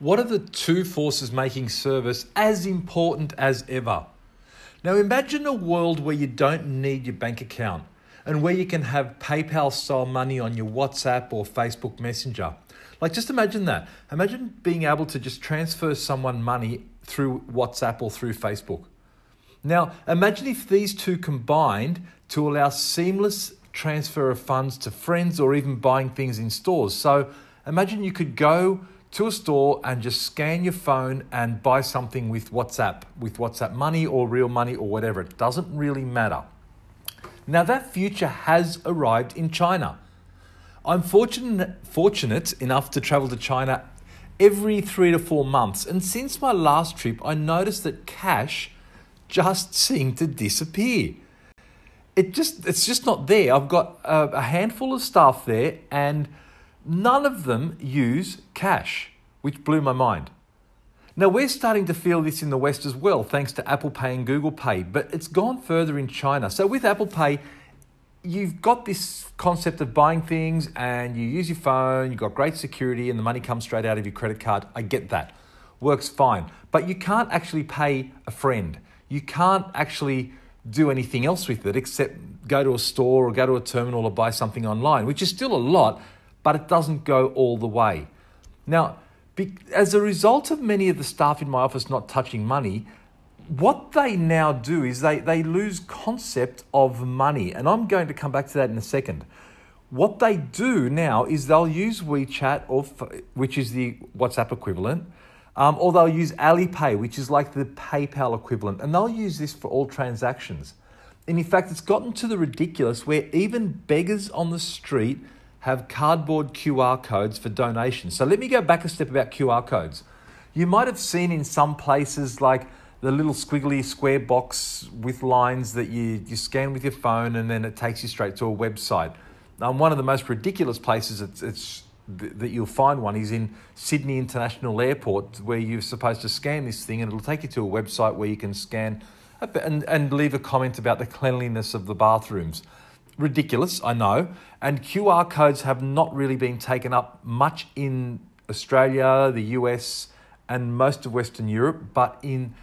What are the two forces making service as important as ever? Now imagine a world where you don't need your bank account and where you can have PayPal style money on your WhatsApp or Facebook Messenger. Like, just imagine that. Imagine being able to just transfer someone money through WhatsApp or through Facebook. Now, imagine if these two combined to allow seamless transfer of funds to friends or even buying things in stores. So, imagine you could go to a store and just scan your phone and buy something with WhatsApp, with WhatsApp money or real money or whatever. It doesn't really matter. Now, that future has arrived in China. I'm fortunate, fortunate enough to travel to China every three to four months. And since my last trip, I noticed that cash just seemed to disappear. It just it's just not there. I've got a, a handful of staff there and none of them use cash, which blew my mind. Now, we're starting to feel this in the West as well, thanks to Apple Pay and Google Pay, but it's gone further in China. So, with Apple Pay, you've got this concept of buying things and you use your phone, you've got great security, and the money comes straight out of your credit card. I get that. Works fine. But you can't actually pay a friend. You can't actually do anything else with it except go to a store or go to a terminal or buy something online, which is still a lot, but it doesn't go all the way. Now, as a result of many of the staff in my office not touching money, what they now do is they, they lose concept of money. And I'm going to come back to that in a second. What they do now is they'll use WeChat, or which is the WhatsApp equivalent, um, or they'll use Alipay, which is like the PayPal equivalent, and they'll use this for all transactions. And in fact, it's gotten to the ridiculous where even beggars on the street have cardboard QR codes for donations. So let me go back a step about QR codes. You might have seen in some places like the little squiggly square box with lines that you, you scan with your phone and then it takes you straight to a website. Um, one of the most ridiculous places it's, it's that you'll find one is in Sydney International Airport, where you're supposed to scan this thing and it'll take you to a website where you can scan and, and leave a comment about the cleanliness of the bathrooms. Ridiculous, I know. And QR codes have not really been taken up much in Australia, the US, and most of Western Europe, but in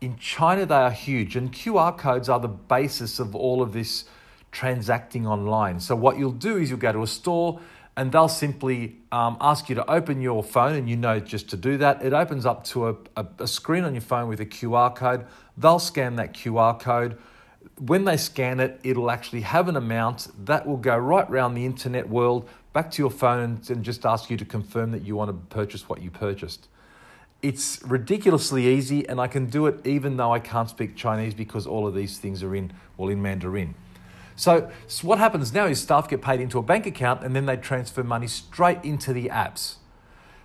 in China, they are huge, and QR codes are the basis of all of this transacting online. So, what you'll do is you'll go to a store and they'll simply um, ask you to open your phone, and you know just to do that. It opens up to a, a, a screen on your phone with a QR code. They'll scan that QR code. When they scan it, it'll actually have an amount that will go right around the internet world back to your phone and just ask you to confirm that you want to purchase what you purchased it's ridiculously easy and I can do it even though I can't speak Chinese because all of these things are in, well, in Mandarin. So, so, what happens now is staff get paid into a bank account and then they transfer money straight into the apps.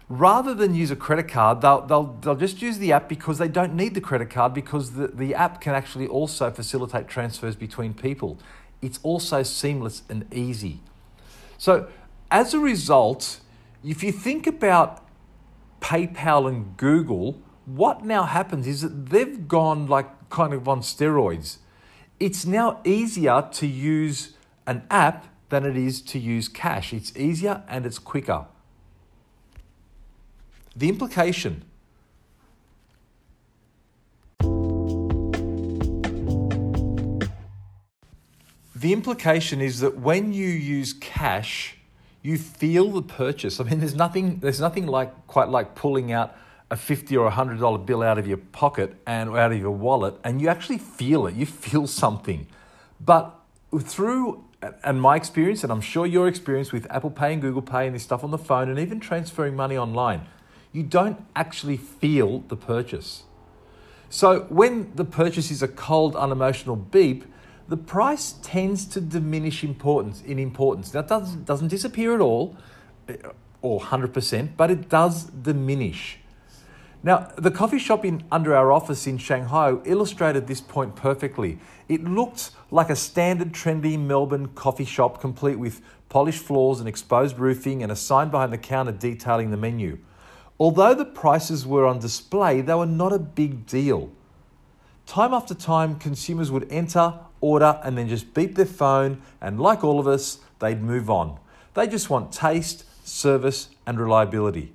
Rather than use a credit card, they'll, they'll, they'll just use the app because they don't need the credit card because the, the app can actually also facilitate transfers between people. It's also seamless and easy. So, as a result, if you think about PayPal and Google, what now happens is that they've gone like kind of on steroids. It's now easier to use an app than it is to use cash. It's easier and it's quicker. The implication The implication is that when you use cash, you feel the purchase. I mean, there's nothing, there's nothing like quite like pulling out a fifty or a hundred dollar bill out of your pocket and out of your wallet, and you actually feel it. You feel something, but through and my experience, and I'm sure your experience with Apple Pay and Google Pay and this stuff on the phone, and even transferring money online, you don't actually feel the purchase. So when the purchase is a cold, unemotional beep, the price tends to diminish importance in importance. That doesn't, doesn't disappear at all, eh, or 100%, but it does diminish. Now, the coffee shop in, under our office in Shanghai illustrated this point perfectly. It looked like a standard trendy Melbourne coffee shop, complete with polished floors and exposed roofing and a sign behind the counter detailing the menu. Although the prices were on display, they were not a big deal. Time after time, consumers would enter, order, and then just beep their phone, and like all of us, they'd move on. They just want taste, service, and reliability.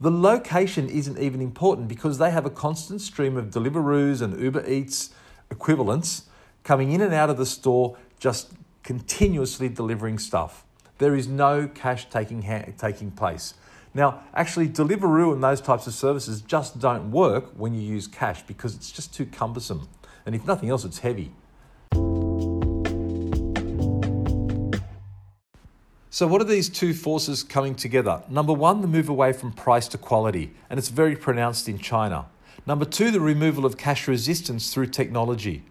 The location isn't even important because they have a constant stream of Deliveroos and Uber Eats equivalents coming in and out of the store, just continuously delivering stuff. There is no cash taking, ha- taking place. Now, actually, Deliveroo and those types of services just don't work when you use cash because it's just too cumbersome. And if nothing else, it's heavy. So, what are these two forces coming together? Number one, the move away from price to quality, and it's very pronounced in China. Number two, the removal of cash resistance through technology.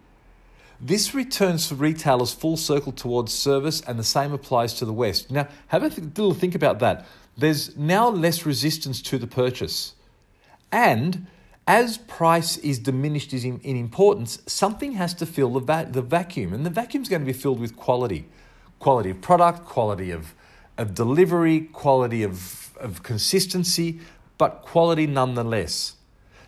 This returns for retailers full circle towards service, and the same applies to the West. Now, have a little think about that. There's now less resistance to the purchase. And as price is diminished in, importance, something has to fill the, va- the vacuum, and the vacuum is going to be filled with quality quality of product, quality of, of delivery, quality of, of consistency, but quality nonetheless.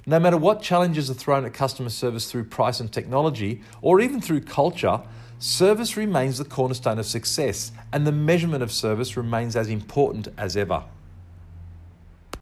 No matter what challenges are thrown at customer service through price and technology, or even through culture, service remains the cornerstone of success, and the measurement of service remains as important as ever.